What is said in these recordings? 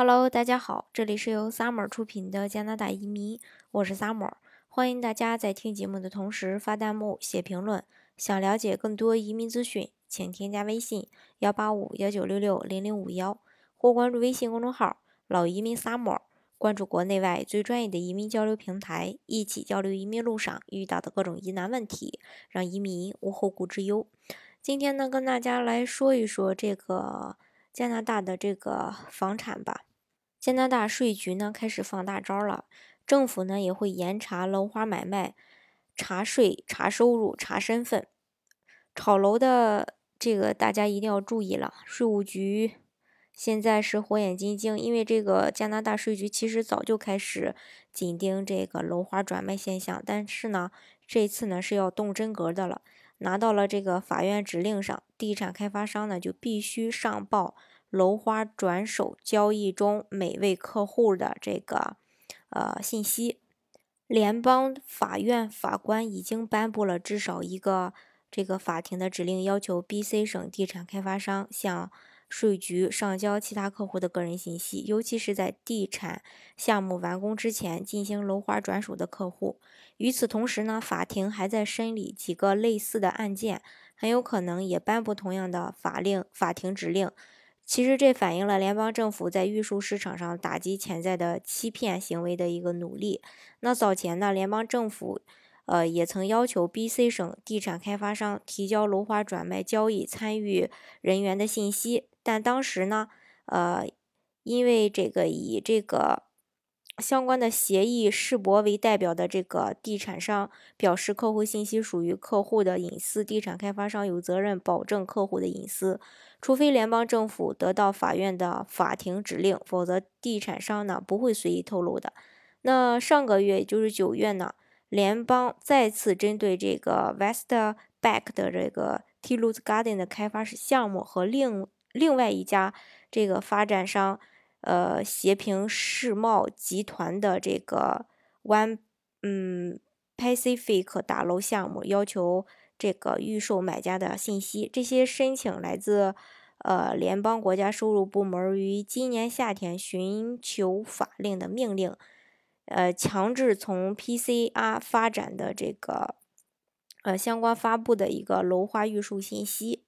Hello，大家好，这里是由 Summer 出品的加拿大移民，我是 Summer，欢迎大家在听节目的同时发弹幕、写评论。想了解更多移民资讯，请添加微信幺八五幺九六六零零五幺，或关注微信公众号“老移民 Summer”，关注国内外最专业的移民交流平台，一起交流移民路上遇到的各种疑难问题，让移民无后顾之忧。今天呢，跟大家来说一说这个加拿大的这个房产吧。加拿大税局呢开始放大招了，政府呢也会严查楼花买卖，查税、查收入、查身份。炒楼的这个大家一定要注意了，税务局现在是火眼金睛，因为这个加拿大税局其实早就开始紧盯这个楼花转卖现象，但是呢，这次呢是要动真格的了，拿到了这个法院指令上，地产开发商呢就必须上报。楼花转手交易中每位客户的这个呃信息，联邦法院法官已经颁布了至少一个这个法庭的指令，要求 B.C 省地产开发商向税局上交其他客户的个人信息，尤其是在地产项目完工之前进行楼花转手的客户。与此同时呢，法庭还在审理几个类似的案件，很有可能也颁布同样的法令法庭指令。其实这反映了联邦政府在预售市场上打击潜在的欺骗行为的一个努力。那早前呢，联邦政府，呃，也曾要求 B.C 省地产开发商提交楼花转卖交易参与人员的信息，但当时呢，呃，因为这个以这个。相关的协议世博为代表的这个地产商表示，客户信息属于客户的隐私，地产开发商有责任保证客户的隐私，除非联邦政府得到法院的法庭指令，否则地产商呢不会随意透露的。那上个月，就是九月呢，联邦再次针对这个 Westback 的这个 t l u s Garden 的开发项目和另另外一家这个发展商。呃，协平世贸集团的这个 One 嗯 Pacific 大楼项目要求这个预售买家的信息，这些申请来自呃联邦国家收入部门于今年夏天寻求法令的命令，呃，强制从 PCR 发展的这个呃相关发布的一个楼花预售信息。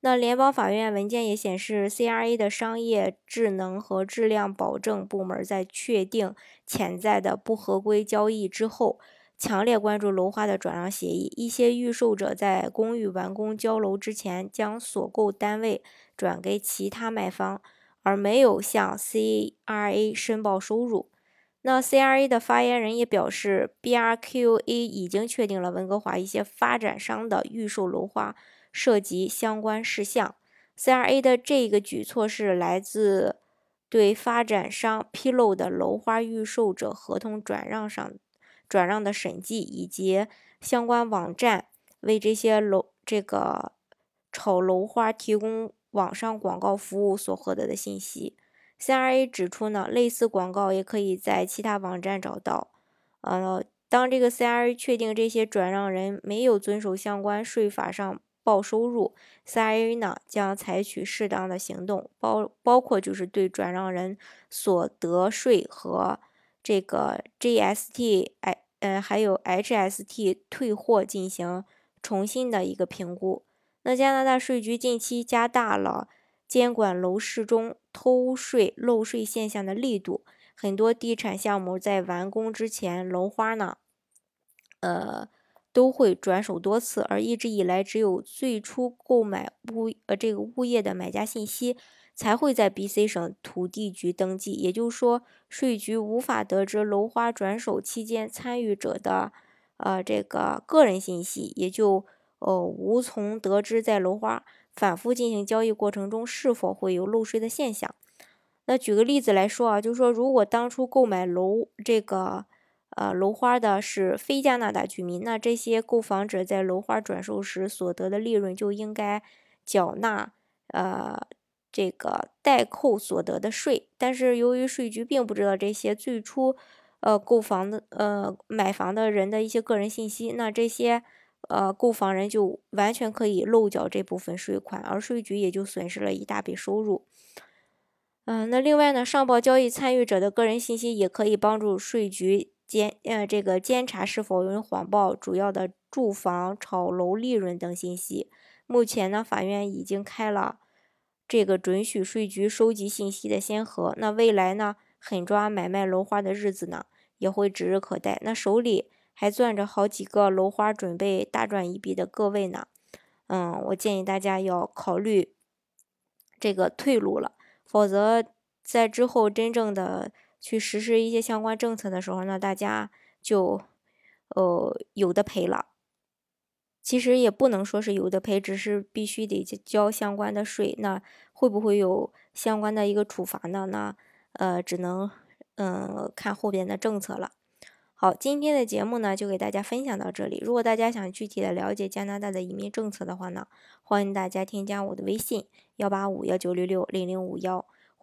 那联邦法院文件也显示，CRA 的商业智能和质量保证部门在确定潜在的不合规交易之后，强烈关注楼花的转让协议。一些预售者在公寓完工交楼之前，将所购单位转给其他卖方，而没有向 CRA 申报收入。那 CRA 的发言人也表示，BRQA 已经确定了温哥华一些发展商的预售楼花。涉及相关事项，CRA 的这个举措是来自对发展商披露的楼花预售者合同转让上转让的审计，以及相关网站为这些楼这个炒楼花提供网上广告服务所获得的信息。CRA 指出呢，类似广告也可以在其他网站找到。呃，当这个 CRA 确定这些转让人没有遵守相关税法上。报收入，CRA 呢将采取适当的行动，包包括就是对转让人所得税和这个 GST，哎，呃，还有 HST 退货进行重新的一个评估。那加拿大税局近期加大了监管楼市中偷税漏税现象的力度，很多地产项目在完工之前，楼花呢，呃。都会转手多次，而一直以来只有最初购买物呃这个物业的买家信息才会在 B.C 省土地局登记，也就是说，税局无法得知楼花转手期间参与者的呃这个个人信息，也就呃无从得知在楼花反复进行交易过程中是否会有漏税的现象。那举个例子来说啊，就是说如果当初购买楼这个。呃，楼花的是非加拿大居民，那这些购房者在楼花转售时所得的利润就应该缴纳呃这个代扣所得的税。但是由于税局并不知道这些最初呃购房的呃买房的人的一些个人信息，那这些呃购房人就完全可以漏缴这部分税款，而税局也就损失了一大笔收入。嗯，那另外呢，上报交易参与者的个人信息也可以帮助税局监呃这个监察是否有人谎报主要的住房炒楼利润等信息。目前呢，法院已经开了这个准许税局收集信息的先河。那未来呢，狠抓买卖楼花的日子呢，也会指日可待。那手里还攥着好几个楼花，准备大赚一笔的各位呢，嗯，我建议大家要考虑这个退路了。否则，在之后真正的去实施一些相关政策的时候呢，大家就呃有的赔了。其实也不能说是有的赔，只是必须得交相关的税。那会不会有相关的一个处罚呢？那呃，只能嗯看后边的政策了。好，今天的节目呢就给大家分享到这里。如果大家想具体的了解加拿大的移民政策的话呢，欢迎大家添加我的微信。幺八五幺九六六零零五幺，